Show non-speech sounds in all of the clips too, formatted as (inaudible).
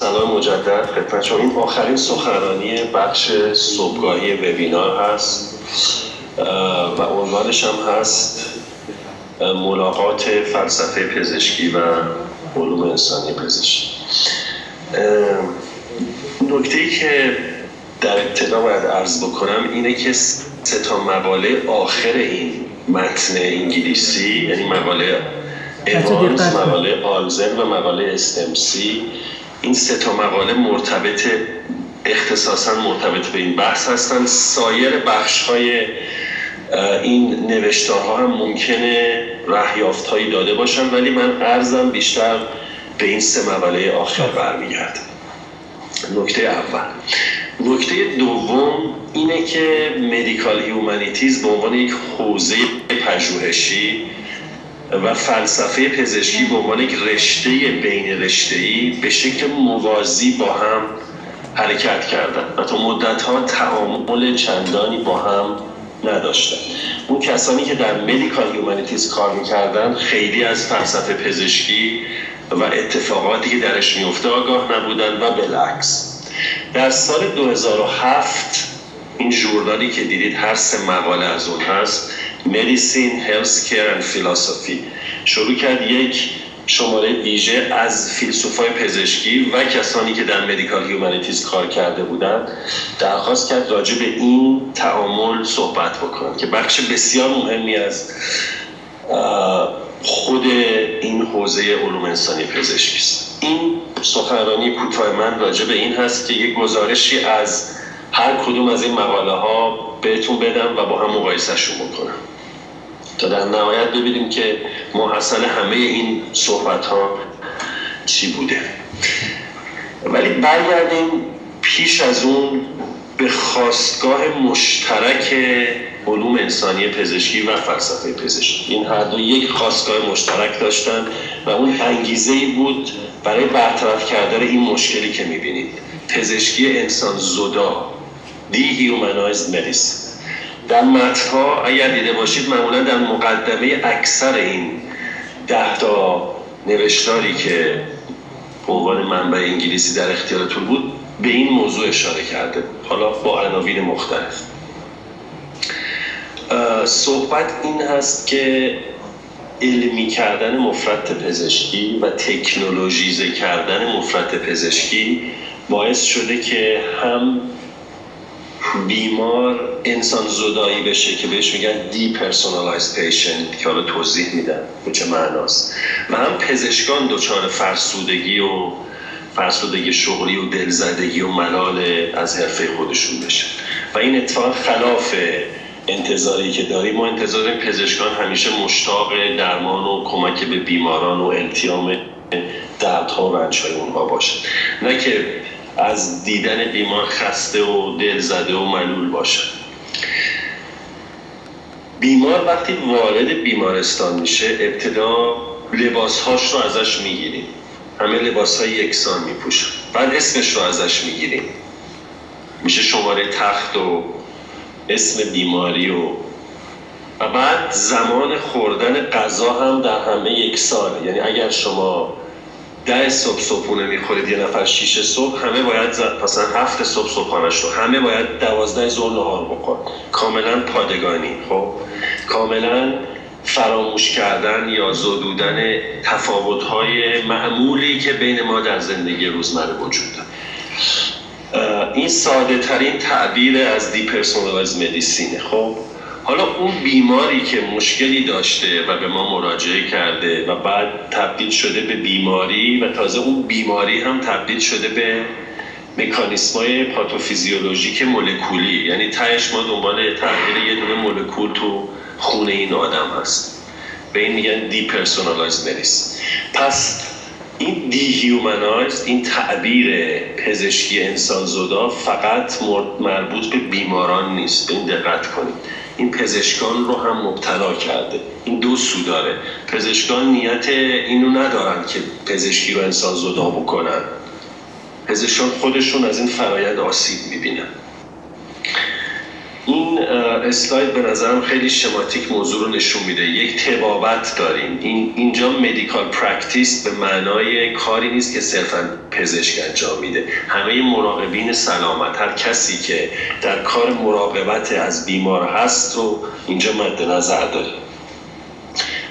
سلام مجدد خدمت شما. این آخرین سخنرانی بخش صبحگاهی وبینار هست و عنوانش هم هست ملاقات فلسفه پزشکی و علوم انسانی پزشکی. نکته ای که در ابتدا باید عرض بکنم اینه که سه تا مقاله آخر این متن انگلیسی یعنی مقاله ایوانز، مقاله آلزن و مقاله استمسی این سه تا مقاله مرتبط اختصاصا مرتبط به این بحث هستن. سایر بخش های این نوشتارها هم ممکنه رهیافت هایی داده باشن ولی من ارزم بیشتر به این سه مقاله آخر برمیگرد نکته اول. نکته دوم اینه که مدیکال هیومانیتیز به عنوان یک حوزه پژوهشی و فلسفه پزشکی به عنوان یک رشته بین رشته‌ای به شکل موازی با هم حرکت کردن و تا مدت ها تعامل چندانی با هم نداشتن. اون کسانی که در مدیکال هیومانیتیز کار می‌کردن خیلی از فلسفه پزشکی و اتفاقاتی که درش میفته آگاه نبودن و بالعکس در سال 2007 این journal ی که دیدید هر سه مقاله از اون هست Medicine, Health Care and Philosophy شروع کرد یک شماره ویژه از فیلسوفای پزشکی و کسانی که در medical humanities کار کرده بودند. درخواست کرد راجع به این تعامل صحبت بکنن که بخش بسیار مهمی از خود این حوزه علوم انسانی پزشکی است. این سخنرانی کوتاه من راجع به این هست که یک گزارشی از هر کدوم از این مقاله ها بهتون بدم و با هم مقایسهشون بکنم. تا در نهایت ببینیم که محصل همه این صحبت ها چی بوده. ولی برگردیم پیش از اون به خواستگاه مشترک علوم انسانی پزشکی و فلسفه پزشکی. این هر دو یک خواستگاه مشترک داشتن و اون انگیزه ای بود برای برطرف کردن این مشکلی که می‌بینید. پزشکی انسان زدا Dehumanized Medicine. در متنها اگر دیده باشید معمولا در مقدمه اکثر این ده تا نوشتاری که عنوان منبع انگلیسی در اختیارتون بود به این موضوع اشاره کرده. حالا با عناوین مختلف. صحبت این هست که علمی کردن مفرط پزشکی و تکنولوژیزه کردن مفرط پزشکی باعث شده که هم بیمار انسان زدایی بشه که بهش میگن depersonalized patient که حالا توضیح میدن به چه معناست. و هم پزشکان دچار فرسودگی و فرسودگی شغلی و دلزدگی و ملال از حرفه خودشون بشه و این اتفاق خلاف انتظاری که داریم. ما انتظار پزشکان همیشه مشتاق درمان و کمک به بیماران و التیام دردها و رنجهای اونها باشه نه که از دیدن بیمار خسته و دل زده و ملول باشه. بیمار وقتی وارد بیمارستان میشه ابتدا لباسهاش رو ازش می‌گیریم. همه لباس های یکسان میپوشن. بعد اسمش رو ازش می‌گیریم. میشه شماره تخت و اسم بیماری و و بعد زمان خوردن غذا هم در همه یکسانه یعنی اگر شما ده صبح صبحونه می‌خورید یه نفر شیش صبح همه باید زد مثلا هفت صبح صبحانش رو همه باید دوازده ظهر نهار بکن کاملا پادگانی خب؟ کاملا فراموش کردن یا زدودن تفاوت‌های معمولی که بین ما در زندگی روزمره وجود داره. این ساده ترین تعبیر از depersonalized medicine ه خب؟ حالا اون بیماری که مشکلی داشته و به ما مراجعه کرده و بعد تبدیل شده به بیماری و تازه اون بیماری هم تبدیل شده به مکانیسمای پاتوفیزیولوژیک مولکولی. یعنی تهش ما دنبال تغییر یه دونه مولکول تو خون این آدم هست. به این میگن depersonalized medicine پس این dehumanize این تعبیر پزشکی انسان زدا فقط مربوط به بیماران نیست. به این دقت کنید. این پزشکان رو هم مبتلا کرده. این دو سو داره. پزشکان نیت اینو ندارن که پزشکی رو انسان زدا بکنن. پزشکان خودشون از این فرایند آسیب می‌بینن. این اسلاید به نظرم خیلی شماتیک موضوع رو نشون میده. یک طبابت داریم. این اینجا medical practice به معنای کاری نیست که صرفا پزشک انجام میده. همه مراقبین سلامت هر کسی که در کار مراقبت از بیمار هست رو اینجا مد نظر داریم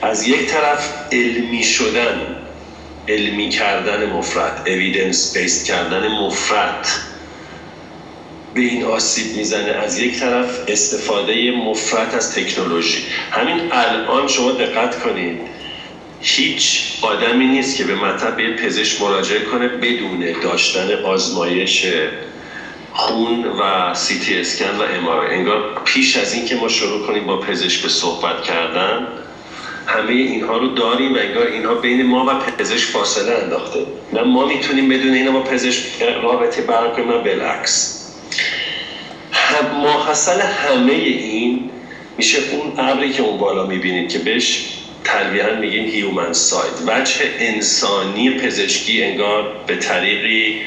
از یک طرف علمی شدن علمی کردن مفرد اویدنس بیست کردن مفرد. به این آسیب می‌زنه. از یک طرف استفاده مفرد از تکنولوژی. همین الان شما دقت کنید. هیچ آدمی نیست که به مطب پزشک مراجعه کنه بدون داشتن آزمایش خون و سی تی اسکن و ام انگار پیش از اینکه ما شروع کنیم با پزشک به صحبت کردن همه اینها رو داریم و انگار اینها بین ما و پزشک فاصله انداخته. نه ما می‌تونیم بدون اینا با پزشک رابطه برقرار کنیم بالعکس. ماحصل همه این میشه اون ابری که اون بالا می‌بینید که بهش تلویحا میگیم human side وجه انسانی پزشکی انگار به طریقی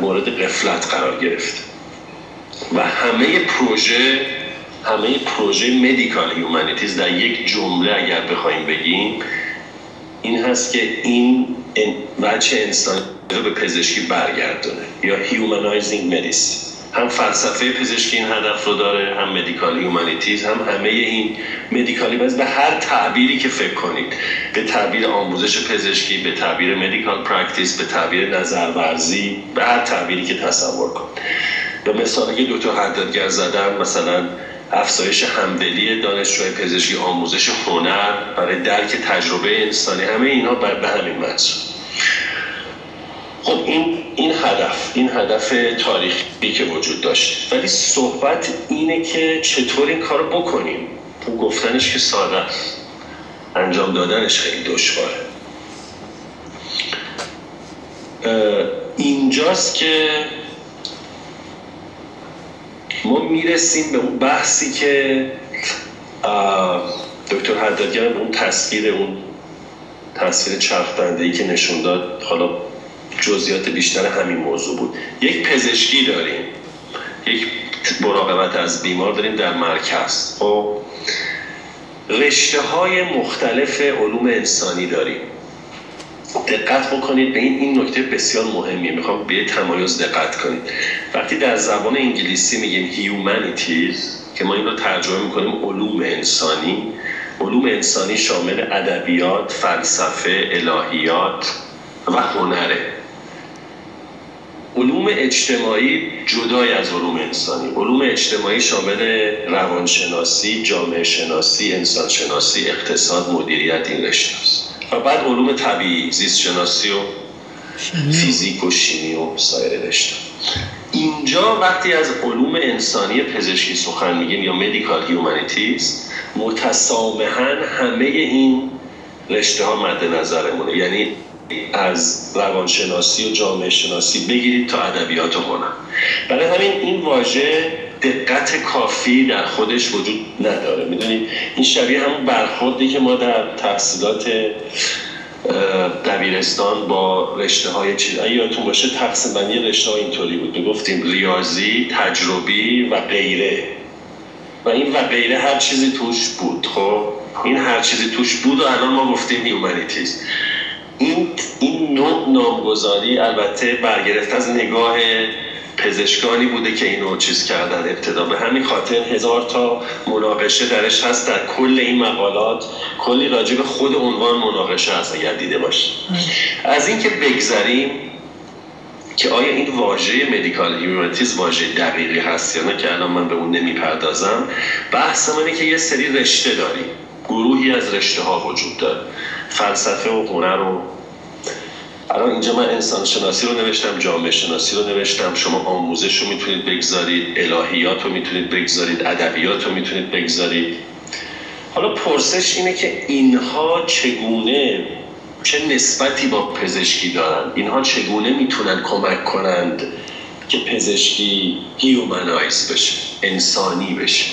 مورد غفلت قرار گرفت. و همه پروژه همه پروژه medical humanities در یک جمله اگر بخوایم بگیم این هست که این وجه انسانی به پزشکی برگردونه یا humanizing medicine هم فلسفه پزشکی این هدف رو داره هم medical humanities هم همه این medical ی به هر تعبیری که فکر کنید به تعبیر آموزش پزشکی به تعبیر medical practice به تعبیر نظرورزی به هر تعبیری که تصور کنید. به مثال که دکتر حدادگر زدن مثلا افزایش همدلی دانشجوی پزشکی آموزش هنر برای درک تجربه انسانی همه اینها به همین منظور خب این این هدف این هدف تاریخی که وجود داشت. ولی صحبت اینه که چطور این کار بکنیم؟ گفتنش که ساده است. انجام دادنش خیلی دشواره. اینجاست که ما می‌رسیم به اون بحثی که دکتر حدادگر اون تصویر اون تصویر چرخ ای که نشون داد حالا جزئیات بیشتر همین موضوع بود. یک پزشکی داریم. یک مراقبت از بیمار داریم در مرکز. خب رشته های مختلف علوم انسانی داریم. دقت بکنید به این این نکته بسیار مهمیه. می‌خوام به تمایز دقت کنید. وقتی در زبان انگلیسی میگیم هیومانیتیز که ما این رو ترجمه می‌کنیم علوم انسانی علوم انسانی شامل ادبیات فلسفه الهیات و هنره. علوم اجتماعی جدای از علوم انسانی. علوم اجتماعی شامل روانشناسی جامعه شناسی انسان شناسی اقتصاد مدیریت این رشته است. و بعد علوم طبیعی زیست شناسی و فیزیک و شیمی و سایر رشته. اینجا وقتی از علوم انسانی پزشکی سخن میگیم یا medical humanities متسامحا همه این رشته ها مد نظرمونه. یعنی از روانشناسی و جامعه شناسی بگیرید تا ادبیات هنر برای همین این واژه دقت کافی در خودش وجود نداره. می‌دونید؟ این شبیه همون برخوردی که ما در تحصیلات دبیرستان با رشته های چیز یادتون باشه تقسیم بندی رشته ها اینطوری بود. گفتیم ریاضی تجربی و غیره. و این و غیره هر چیزی توش بود خب؟ این هر چیزی توش بود و الان ما گفتیم هیومانیتیز این این نوع نامگذاری البته برگرفت از نگاه پزشکانی بوده که اینو چیز کردن ابتدا. به همین خاطر هزار تا مناقشه درش هست در کل این مقالات. کلی راجع به خود عنوان مناقشه هست اگر دیده باشه از اینکه بگذریم که آیا این واژه مدیکال هیومانیتیز واژه دقیقی هست یا نه که الان من به اون نمی‌پردازم بحث منه که یه سری رشته داریم. گروهی از رشته ها وجود داره فلسفه و هنر رو الان اینجا من انسان شناسی رو نوشتم جامعه شناسی رو نوشتم. شما آموزش رو می‌تونید بگذارید الهیات رو می‌تونید بگذارید ادبیات رو می‌تونید بگذارید. حالا پرسش اینه که اینها چگونه چه نسبتی با پزشکی دارند؟ اینها چگونه می‌تونن کمک کنند که پزشکی humanize بشه انسانی بشه؟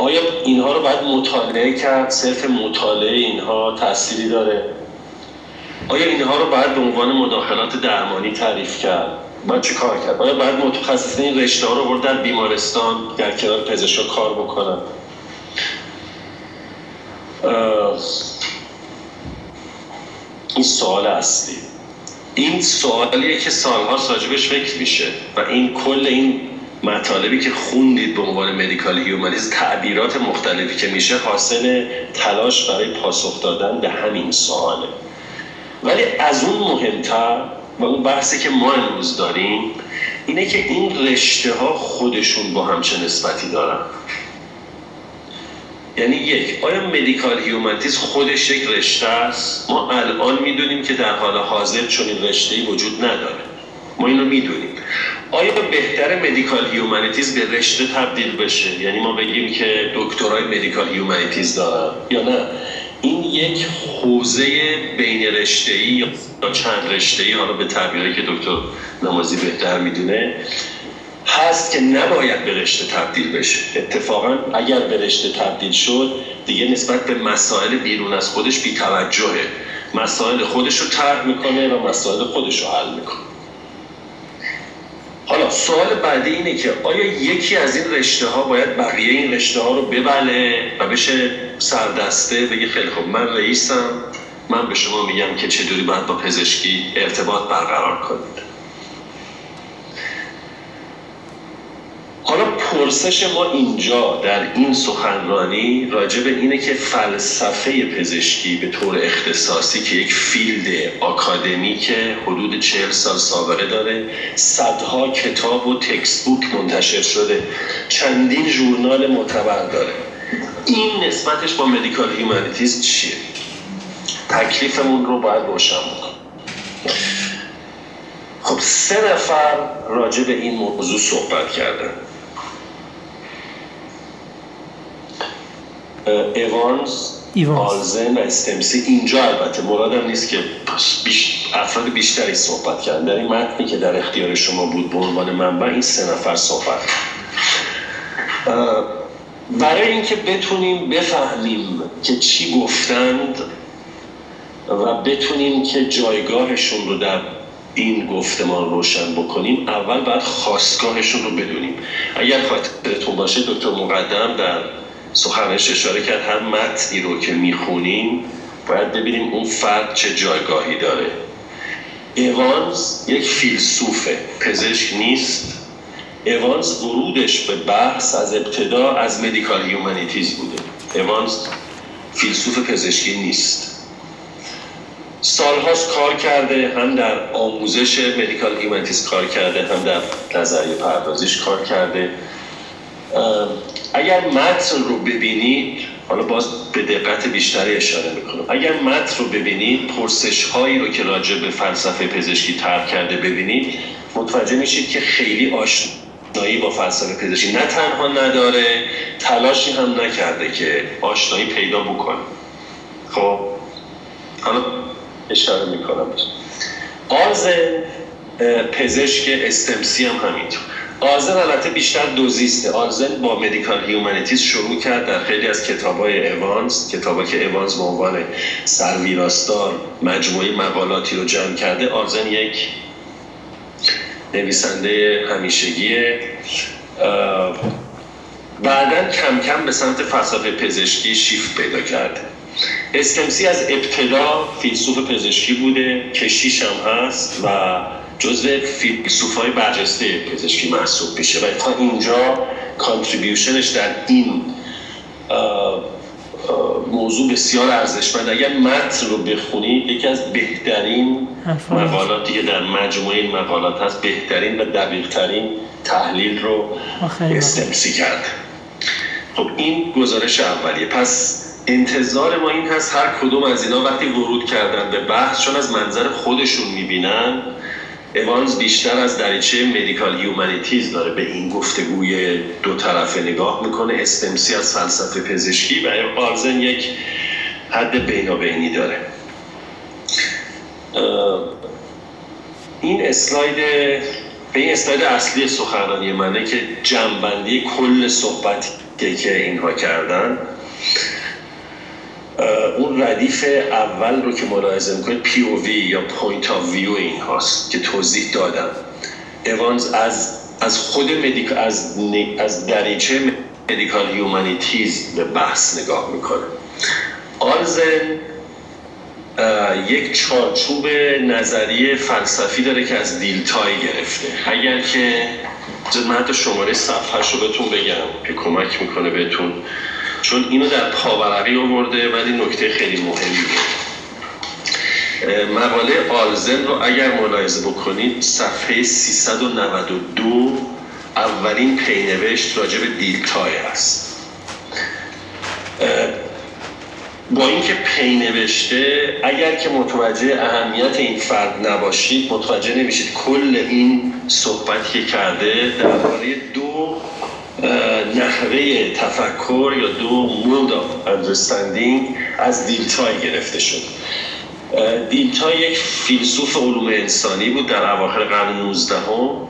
آیا اینها رو باید مطالعه کرد؟ صرف مطالعه اینها تأثیری داره؟ آیا اینها رو باید به عنوان مداخلات درمانی تعریف کرد؟ باید چه کار کرد؟ باید باید متخصصین این رشته ها رو برد در بیمارستان در کنار پزشک کار بکنن؟ این سوال اصلی. این سوالیه که سالها راجبش فکر میشه و این کل این مطالبی که خوندید به عنوان مدیکال هیومانیز تعبیرات مختلفی که میشه حاصل تلاش برای پاسخ دادن به همین سواله ولی از اون مهمتر و اون بحثی که ما امروز داریم اینه که این رشته ها خودشون با هم چه نسبتی دارن؟ یعنی یک آیا medical humanities خودش یک رشته است؟ ما الان می‌دونیم که در حال حاضر چون این رشته وجود نداره. ما اینو می‌دونیم. آیا بهتره medical humanities یه رشته تبدیل بشه؟ یعنی ما بگیم که دکترای medical humanities دارن یا نه؟ این یک حوزه بین رشته ای یا چند رشته ای حالا به تعبیری که دکتر نمازی بهتر می‌دونه هست که نباید به رشته تبدیل بشه. اتفاقا اگر به رشته تبدیل شد دیگه نسبت به مسائل بیرون از خودش بیتوجهه. مسائل خودش رو طرح می‌کنه و مسائل خودش رو حل می‌کنه. سوال بعدی اینه که آیا یکی از این رشته ها باید بقیه این رشته ها رو ببله و بشه سردسته بگه خیلی خب من رئیسم من به شما میگم که چطوری باید با پزشکی ارتباط برقرار کنید. حالا پرسش ما اینجا در این سخنرانی راجع به اینه که فلسفه پزشکی به طور اختصاصی که یک فیلد آکادمیک حدود چهل سال سابقه داره صدها کتاب و تکست بوک منتشر شده چندین ژورنال معتبر داره. این نسبتش با مدیکال هیومانیتیز چیه؟ تکلیفمون رو باید روشن خب سه نفر راجع به این موضوع صحبت کردن. ایوانز آلزن و استمسی اینجا البته. مرادم نیست که بیش... افراد بیشتری صحبت کردن. در این متنی که در اختیار شما بود به عنوان منبع این سه نفر صحبت. برای اینکه بتونیم بفهمیم که چی گفتند و بتونیم که جایگاهشون رو در این گفتمان روشن بکنیم اول باید خواستگاهشون رو بدونیم. اگر خاطرتون باشه دکتر مقدم در سخنش اشاره کرد هر متنی رو که می‌خونیم باید ببینیم اون فرد چه جایگاهی داره. ایوانز یک فیلسوفه پزشک نیست. ایوانز ورودش به بحث از ابتدا از medical humanities بوده. ایوانز فیلسوف پزشکی نیست. سالهاست کار کرده هم در آموزش medical humanities کار کرده هم در نظریه پردازیش کار کرده. اگر متن رو ببینید حالا باز به دقت بیشتری اشاره می‌کنم. اگر متن رو ببینید پرسش هایی رو که راجع به فلسفه پزشکی طرح کرده ببینید متوجه میشید که خیلی آشنایی با فلسفه پزشکی نه تنها نداره تلاشی هم نکرده که آشنایی پیدا بکنه. خب حالا اشاره می‌کنم. آز پزشک استمسی هم همینطور. آرزن البته بیشتر دوزیسته. آرزن با medical humanities شروع کرد در خیلی از کتاب های ایوانز کتاب که ایوانز به عنوان سرویراستار مجموعه مقالاتی رو جمع کرده آرزن یک نویسنده همیشگیه. بعدا کم کم به سمت فلسفه پزشکی شیفت پیدا کرده استمسی از ابتدا فیلسوف پزشکی بوده کشیش هم هست و جزو فیلسوف های برجسته پزشکی محسوب میشه و تا اینجا کانتریبیوشنش در این موضوع بسیار ارزشمند. اگر متن رو بخونید یکی از بهترین مقالاتی که در مجموعه این مقالات هست بهترین و دقیقترین تحلیل رو استمسی کرد. خب این گزارش اولیه. پس انتظار ما این هست هر کدوم از اینا وقتی ورود کردن به بحث چون از منظر خودشون می‌بینن اوانز بیشتر از دریچه مدیکال هیومانیتیز داره به این گفتگوی دو طرفه نگاه می‌کنه. استمسی از فلسفه پزشکی و آرزن یک حد بینابینی داره. این اسلاید به این اسلاید اصلی سخنرانی منه که جمع‌بندی کل صحبتی که اینها کردن. اون ردیف اول رو که ملاحظه می‌کنید POV یا point of view اینهاست که توضیح دادم. اوانز از از خود medic از از دریچه medical humanities به بحث نگاه می‌کنه. آلزن یک چارچوب نظریه فلسفی داره که از دیلتای گرفته. اگر که من حتی شماره صفحه رو بهتون بگم که کمک می‌کنه بهتون. چون اینو در پاورقی آورده ولی نکته خیلی مهمیه. مقاله آلزن رو اگر ملاحظه بکنید صفحه 392 اولین پی‌نوشت راجع به دیلتای است با اینکه پی نوشته اگر که متوجه اهمیت این فرد نباشید متوجه نمیشید کل این صحبت که کرده درباره دو نحوه تفکر یا دو mode of understanding از دیلتای گرفته شد دیلتا یک فیلسوف علوم انسانی بود در اواخر قرن 19 هم.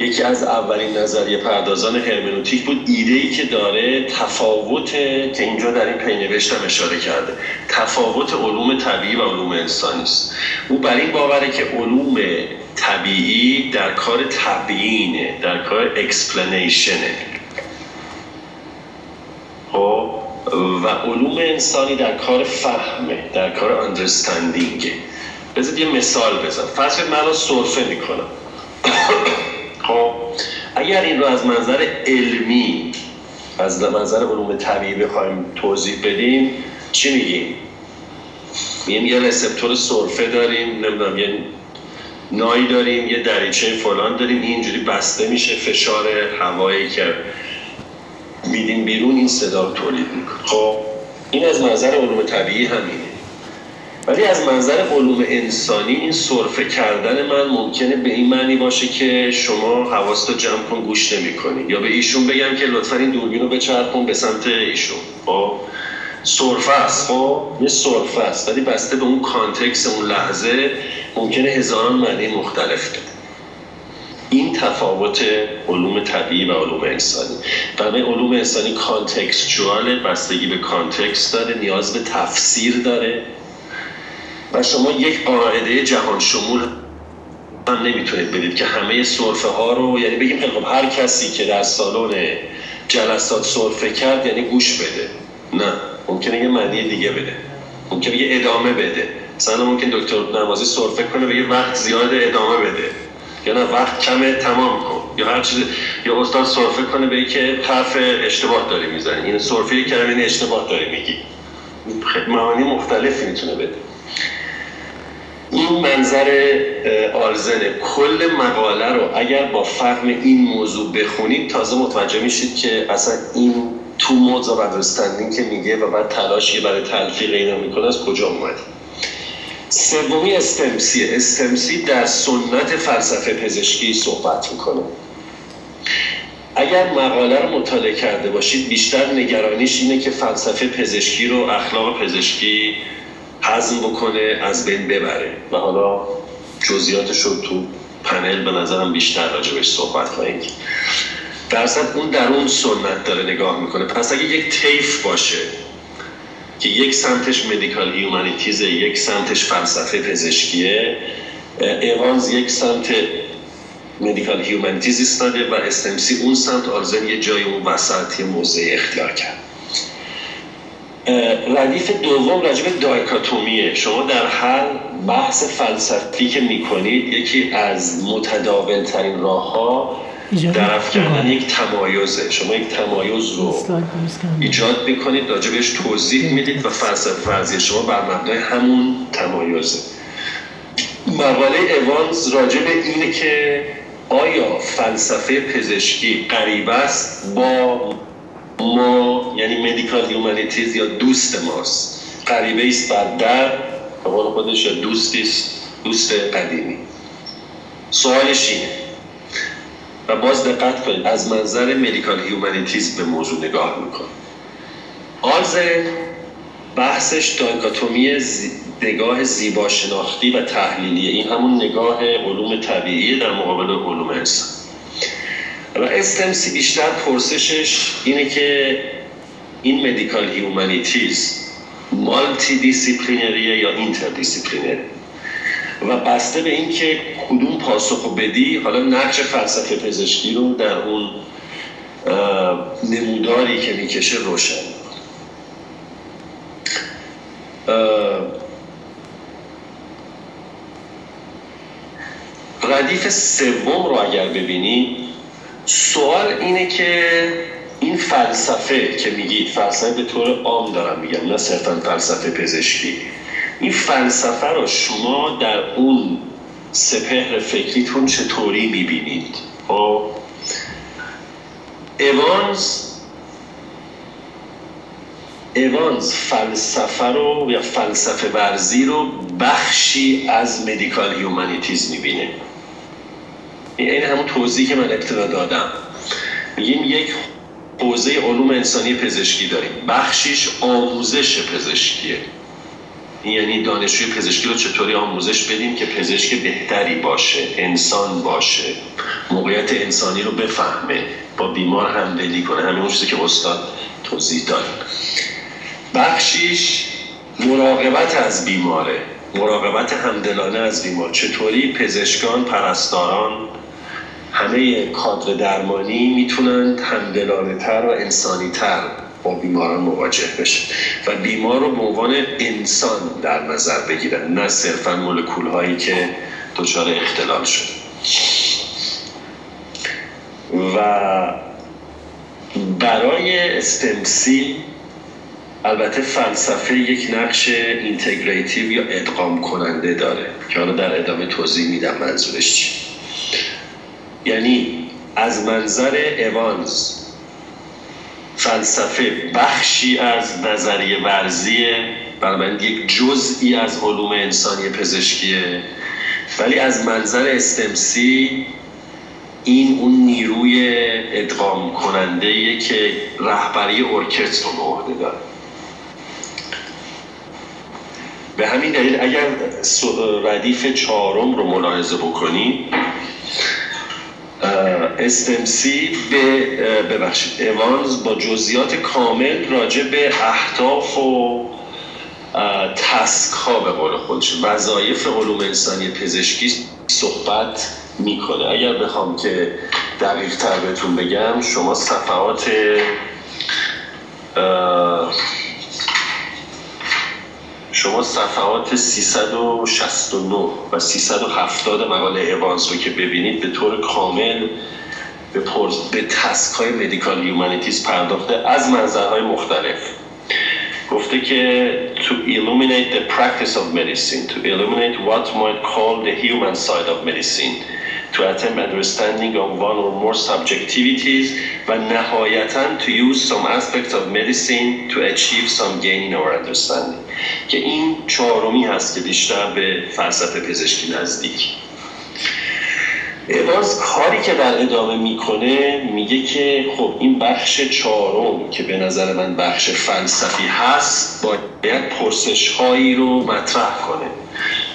یکی از اولین نظریه پردازان هرمنوتیک بود ایده ای که داره تفاوت که اینجا در این پینوشتم اشاره کرده تفاوت علوم طبیعی و علوم انسانی است او بر این باوره که علوم طبیعی در کار تبیینه در کار اکسپلنیشنه خب؟ و علوم انسانی در کار فهمه در کار اندرستندینگه بذارید یه مثال بزن فرض من سرفه می‌کنم. (coughs) خب؟ اگر این رو از منظر علمی از منظر علوم طبیعی بخوایم توضیح بدیم چی میگیم؟ میگیم یه رسپتور سرفه داریم نمی‌دونم یه نایی داریم یه دریچه فلان داریم اینجوری بسته میشه فشار هوایی که میدیم بیرون این صدا رو تولید می‌کنه. خب این از منظر علوم طبیعی همینه. ولی از منظر علوم انسانی این صرفه کردن من ممکنه به این معنی باشه که شما حواست رو جمع کن گوش نمی کنی. یا به ایشون بگم که لطفا این دوربین رو بچرخون به سمت ایشون. خب؟ صرفه است. خب یه صرفه است ولی بسته به اون کانتکس اون لحظه ممکنه هزاران معنی مختلف ده. این تفاوت علوم طبیعی و علوم انسانی. برای علوم انسانی contextual بستگی به context داره نیاز به تفسیر داره. و شما یک قاعده جهان شمول هم نمی‌تونید بدید که همه سرفه ها رو یعنی بگیم خب هر کسی که در سالن جلسات سرفه کرد یعنی گوش بده. نه. ممکنه یه معنی دیگه بده. ممکنه یه ادامه بده. مثلا ممکن دکتر نمازی سرفه کنه بگه وقت زیاد ادامه بده. یا نه وقت کمه تمام کن. یا هر چیز یا استاد صرفه کنه بگه که حرف اشتباه داری می‌زنی این صرفه کردن این اشتباه داری میگی. معانی مختلفی می‌تونه بده. این منظر آلزنه کل مقاله رو اگر با فهم این موضوع بخونید تازه متوجه میشید که اصلا این تو موضوع و که میگه و بعد تلاشی برای تلفیق اینا می‌کنه از کجا اومده سومی استمسی. استمسی در سنت فلسفه پزشکی صحبت می‌کنه. اگر مقاله رو مطالعه کرده باشید بیشتر نگرانیش اینه که فلسفه پزشکی رو اخلاق پزشکی هضم بکنه از بین ببره. و حالا جزئیاتش رو تو پنل به نظرم بیشتر راجبش صحبت خواهیم درصد اون در اون سنت داره نگاه می‌کنه. پس اگه یک تیف باشه که یک سمتش medical humanities ه یک سمتش فلسفه پزشکیه ایوانز یک سمت medical humanities ایستاده و استمسی اون سمت آرزن یه جای اون وسط یه موضع اختیار کرد. ردیف دوم راجب dichotomy ه. شما در هر بحث فلسفی که می‌کنید یکی از متداول ترین راه ها draw کردن یک تمایزه. شما یک تمایز رو ایجاد می‌کنید راجبش توضیح می‌دید و فلسفه فرضی شما بر مبنای همون تمایزه. مقاله اوانز راجب اینه که آیا فلسفه پزشکی قریب است؟ با ما یعنی مدیکال هیومانیتیز یا دوست ماست؟ قریبه است بر در به خودش یا دوستی دوست قدیمی. سوالش اینه. و باز دقت کنید از منظر medical humanities به موضوع نگاه می‌کنه آلزن بحثش dichotomy نگاه زیبا شناختی و تحلیلیه این همون نگاه علوم طبیعی در مقابل علوم انسانی. و استمسی بیشتر پرسشش اینه که این medical humanities multidisciplinary ه یا interdisciplinary و بسته به اینکه کدوم پاسخ بدی حالا نقش فلسفه پزشکی رو در اون نموداری که می‌کشه روشن. ردیف سوم رو اگر ببینید سوال اینه که این فلسفه که میگید فلسفه به طور عام دارم میگم نه صرفا فلسفه پزشکی. این فلسفه رو شما در اون سپهر فکریتون چطوری می‌بینید؟ خب؟ ایوانز ایوانز فلسفه رو یا فلسفه ورزی رو بخشی از medical humanities می‌بینه. این همون توضیحی که من ابتدا دادم. میگیم یک حوزه علوم انسانی پزشکی داریم. بخشیش آموزش پزشکیه. یعنی دانشجوی پزشکی رو چطوری آموزش بدیم که پزشک بهتری باشه انسان باشه موقعیت انسانی رو بفهمه با بیمار همدلی کنه. همین اون چیزی که استاد توضیح داد. بخشیش مراقبت از بیماره. مراقبت همدلانه از بیمار. چطوری پزشکان پرستاران همه کادر درمانی می‌تونن همدلانه تر و انسانی تر با بیماران مواجه بشه. و بیمار رو به عنوان انسان در نظر بگیرن نه صرفا مولکول هایی که دچار اختلال شده. و برای استمسی البته فلسفه یک نقش اینتگریتیو یا ادغام کننده داره که حالا در ادامه توضیح میدم منظورش چی. یعنی از منظر ایوانز فلسفه بخشی از نظریه ورزیه بنابراین یک جزئی از علوم انسانی پزشکیه ولی از منظر استمسی این اون نیروی ادغام کننده که رهبری ارکستر رو عهده داره. به همین دلیل اگر ردیف چهارم رو ملاحظه بکنید استمسی به ببخشید ایوانز با جزئیات کامل راجع به اهداف و تسک ها به قول خودش. وظایف علوم انسانی پزشکی صحبت می‌کنه. اگر بخوام که دقیق تر بهتون بگم شما صفحات شما صفحات 369 و 370 مقاله ایوانس رو که ببینید به طور کامل به, به تسک های مدیکال هیومانیتیز پرداخته از منظرهای مختلف گفته که to illuminate the practice of medicine to illuminate what might call the human side of medicine to attempt understanding of one or more subjectivities و نهایتا to use some aspects of medicine to achieve some gain in our understanding که این چهارمی هست که بیشتر به فلسفه پزشکی نزدیک باز کاری که در ادامه می‌کنه میگه که خب این بخش چهارم که به نظر من بخش فلسفی هست باید پرسش هایی رو مطرح کنه.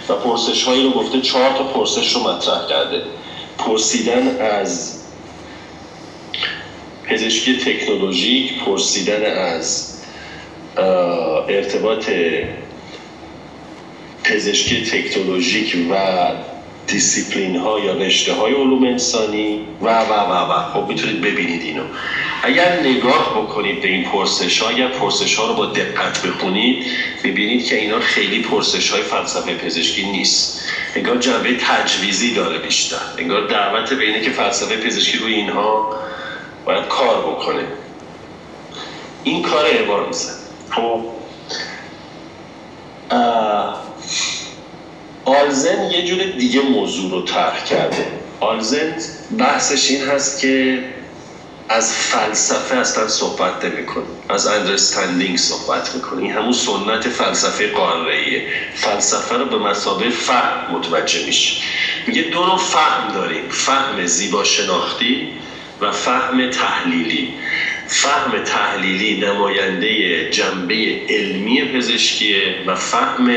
و پرسش هایی رو گفته چهار تا پرسش رو مطرح کرده. پرسیدن از پزشکی تکنولوژیک پرسیدن از ارتباط پزشکی تکنولوژیک و دیسیپلین ها یا رشته های علوم انسانی. و و و و. خب می‌تونید ببینید اینو. اگر نگاه بکنید به این پرسش ها اگر پرسش ها رو با دقت بخونید ببینید که اینا خیلی پرسش های فلسفه پزشکی نیست. انگار جنبه تجویزی داره بیشتر. انگار دعوت به اینه که فلسفه پزشکی روی اینها باید کار بکنه. این کار ایوانزه خب آلزن یه جور دیگه موضوع رو طرح کرده. آلزن بحثش این هست که از فلسفه اصلا صحبت نمی‌کنه. از اندرستندینگ صحبت می‌کنه. این همون سنت فلسفه قانعیه فلسفه رو به مسابقه فهم متوجه میشه میگه دو نوع فهم داریم. فهم زیبا شناختی و فهم تحلیلی. فهم تحلیلی نماینده جنبه علمی پزشکیه و فهم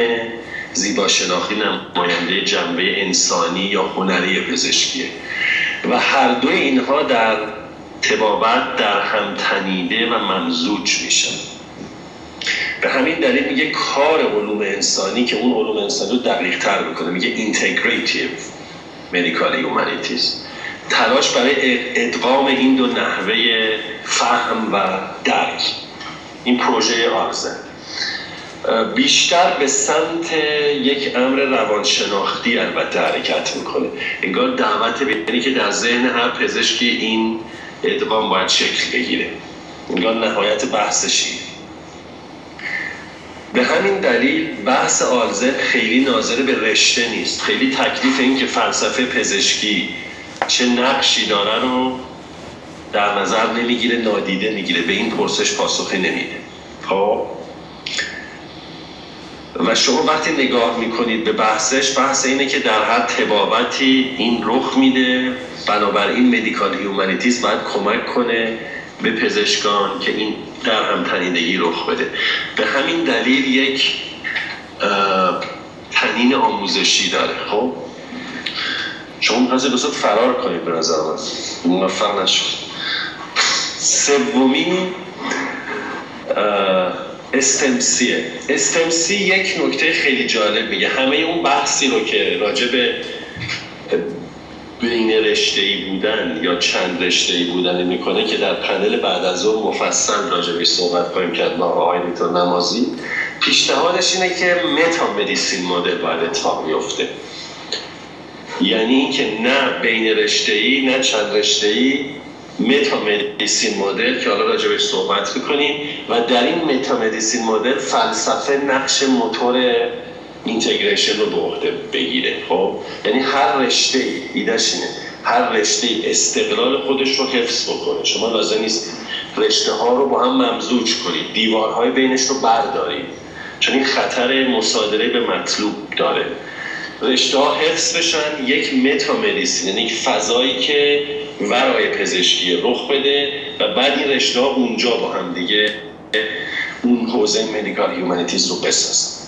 زیبا شناختی نماینده جنبه انسانی یا هنری پزشکیه. و هر دو اینها در تبابت در هم تنیده و ممزوج میشن. به همین دلیل میگه کار علوم انسانی که اون علوم انسانی رو دقیق تر می‌کنه. میگه اینتگریتیو مدیکال هیومانیتیز تلاش برای ادغام این دو نحوه فهم و درک. این پروژه آرزه. بیشتر به سمت یک امر روانشناختی البته حرکت می‌کنه. انگار دعوت به که در ذهن هر پزشکی این ادغام باید شکل بگیره. انگار نهایت بحثشی به همین دلیل بحث آلزر خیلی ناظر به رشته نیست. خیلی تکلیف این که فلسفه پزشکی چه نقشی داره رو در نظر نمی‌گیره نادیده می‌گیره. به این پرسش پاسخی نمیده. خب؟ و شما وقتی نگاه می‌کنید به بحثش بحث اینه که در هر تبابتی این رخ میده. بنابراین مدیکال هیومانیتیز باید کمک کنه به پزشکان که این در هم تنیدگی رخ بده. به همین دلیل یک تنین آموزشی داره. خب؟ شما می‌خواستید بسید فرار کنید به نظر من. موفق نشد سومی استمسیه استمسی یک نکته خیلی جالب میگه. همه اون بحثی رو که راجع به بین رشته ای بودن یا چند رشته ای بودن می‌کنه که در پنل بعد از اون مفصل راجع به صحبت کنیم کرد ما آقای نمازی. پیشنهادش اینه که meta medicine model باید اتفاق میفته یعنی اینکه نه بین رشته ای نه چند رشته ای meta medicine model که حالا راجع صحبت می‌کنیم و در این meta medicine model فلسفه نقش موتور integration رو به عهده بگیره خب؟ یعنی هر رشته ای ایدهش اینه هر رشته استقلال خودش رو حفظ بکنه. شما لازم نیست رشته ها رو با هم ممزوج کنید دیوارهای بینش رو بردارید چون این خطر مصادره به مطلوب داره. رشته ها حفظ بشن یک متا مدیسین یعنی یک فضایی که ورای پزشکی رخ بده و بعد این رشته ها اونجا با هم دیگه اون حوزه مدیکال هیومانیتیز رو بسازن.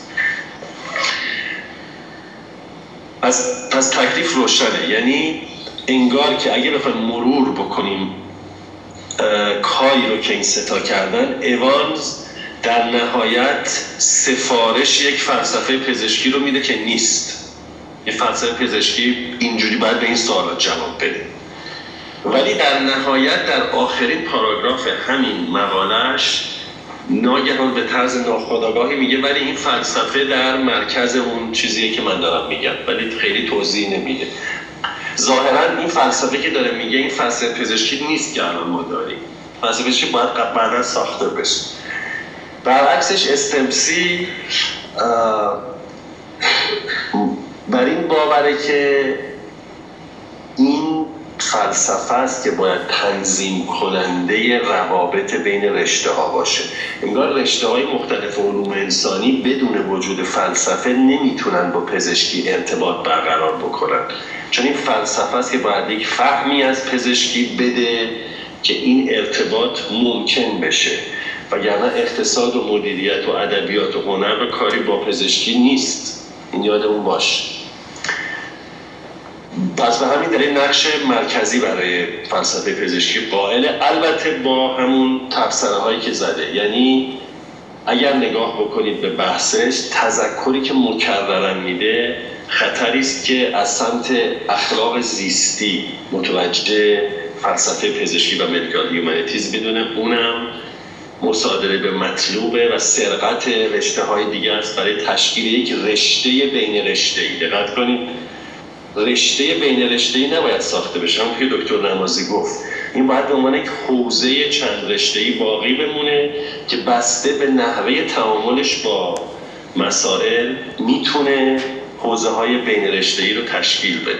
از پس تکلیف روشنه. یعنی انگار که اگه بخوایم مرور بکنیم کاری رو که این ستا کردن ایوانز در نهایت سفارش یک فلسفه پزشکی رو میده که نیست. یه فلسفه پزشکی اینجوری باید به این سوالات جواب بده. ولی در نهایت در آخرین پاراگراف همین مقالش ناگهان به طرز ناخودآگاهی میگه ولی این فلسفه در مرکز اون چیزیه که من دارم میگم. ولی خیلی توضیح نمیده. ظاهرا این فلسفه که داره میگه این فلسفه پزشکی نیست که الان ما داریم. فلسفه پزشکی باید بعدا ساخته بشه. برعکسش استمسی بر این باوره که این فلسفه است که باید تنظیم کننده روابط بین رشته ها باشه. انگار رشته های مختلف علوم انسانی بدون وجود فلسفه نمی‌تونن با پزشکی ارتباط برقرار بکنن. چون این فلسفه است که باید یک فهمی از پزشکی بده که این ارتباط ممکن بشه. وگرنه اقتصاد و مدیریت و ادبیات و هنر و کاری با پزشکی نیست. این یادمون باشه. پس به همین دلیل نقش مرکزی برای فلسفه پزشکی قائل البته با همون تفسره هایی که زده. یعنی اگر نگاه بکنید به بحثش تذکری که مکررن میده خطری است که از سمت اخلاق زیستی متوجه فلسفه پزشکی و مدیکال هیومانیتیز بدونه اونم مصادره به مطلوبه و سرقت رشته های دیگه است برای تشکیل یک رشته بین رشته ای دقت کنید. رشته بین رشته ای نباید ساخته بشه. هم که دکتر نمازی گفت. این باید به عنوان یک حوزه چند رشته ای باقی بمونه که بسته به نحوه تعاملش با مسائل می‌تونه حوزه های بین رشته ای رو تشکیل بده.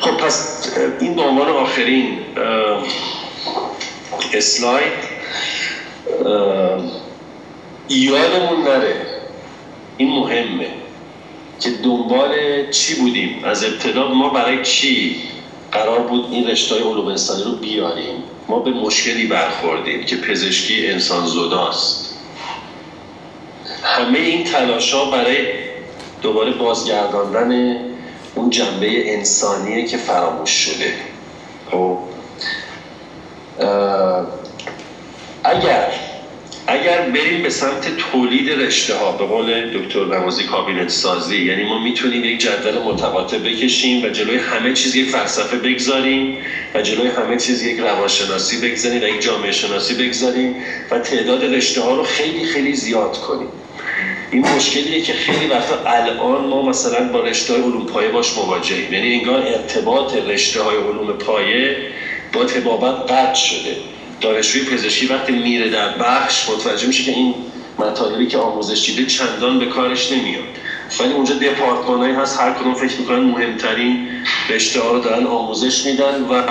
خب پس این به عنوان آخرین اسلاید. یادمون نره. این مهمه. که دنبال چی بودیم؟ از ابتدا ما برای چی قرار بود این رشته علوم انسانی رو بیاریم؟ ما به مشکلی برخوردیم که پزشکی انسان زداست همه این تلاش ها برای دوباره بازگرداندن اون جنبه انسانیه که فراموش شده. خب؟ اگر اگر بریم به سمت تولید رشته ها به قول دکتر نمازی کابینت سازی یعنی ما می‌تونیم یک جدول متقاطع بکشیم و جلوی همه چیز یک فلسفه بگذاریم و جلوی همه چیز یک روانشناسی بگذاریم و یک جامعه شناسی بگذاریم و تعداد رشته ها رو خیلی خیلی زیاد کنیم. این مشکلیه که خیلی وقتا الان ما مثلا با رشته های علوم پایه باش مواجهیم. یعنی انگار ارتباط رشته های علوم پایه با تبابت قطع شده. دانشجوی پزشکی وقتی میره در بخش متوجه میشه که این مطالبی که آموزش دیده چندان به کارش نمیاد. ولی اونجا دپارتمانهایی هست هر کدوم فکر می‌کنن مهمترین رشته ها رو دارن آموزش میدن و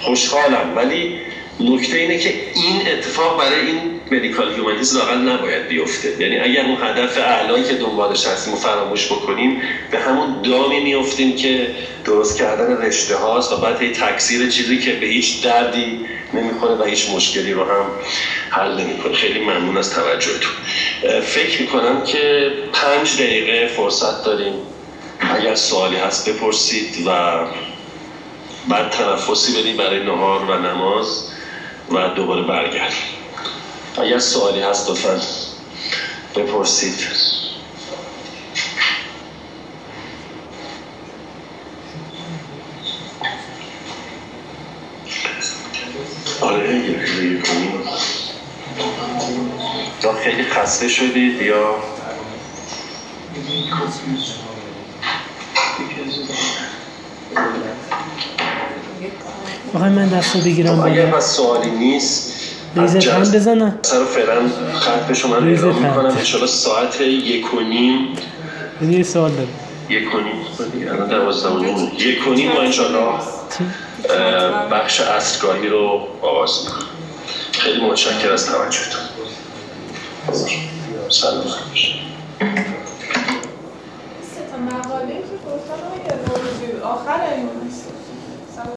خوشحالم ولی نکته اینه که این اتفاق برای این مدیکال هیومانیتیز لاقل نباید بیفته. یعنی اگر اون هدف اعلایی که دنبالش هستیم و فراموش بکنیم به همون دامی میفتیم که درست کردن رشته هاست و بعد هی تکثیر چیزی که به هیچ دردی نمی‌خوره و هیچ مشکلی رو هم حل نمی‌کنه. خیلی ممنون از توجهتون. فکر می‌کنم که پنج دقیقه فرصت داریم. اگر سوالی هست بپرسید و بعد تنفسی بدیم برای نهار و نماز و دوباره برگرد اگر سوالی هست لطفا بپرسید. آره یا خیلی خسته شدید یا؟ آقای من دست رو بگیرم اگر پس سوالی نیست ریزت هم بزنم سر فعلا خط به شما ریزت اعلام. می‌کنم. انشالله ساعت یک و نیم. بدی یه سوال دارم یک و نیم. الان دوازده و نیم. یک و نیم ما انشالله بخش اصلگاهی رو آغاز می‌کنم. خیلی متشکر از توجهتون. سلام.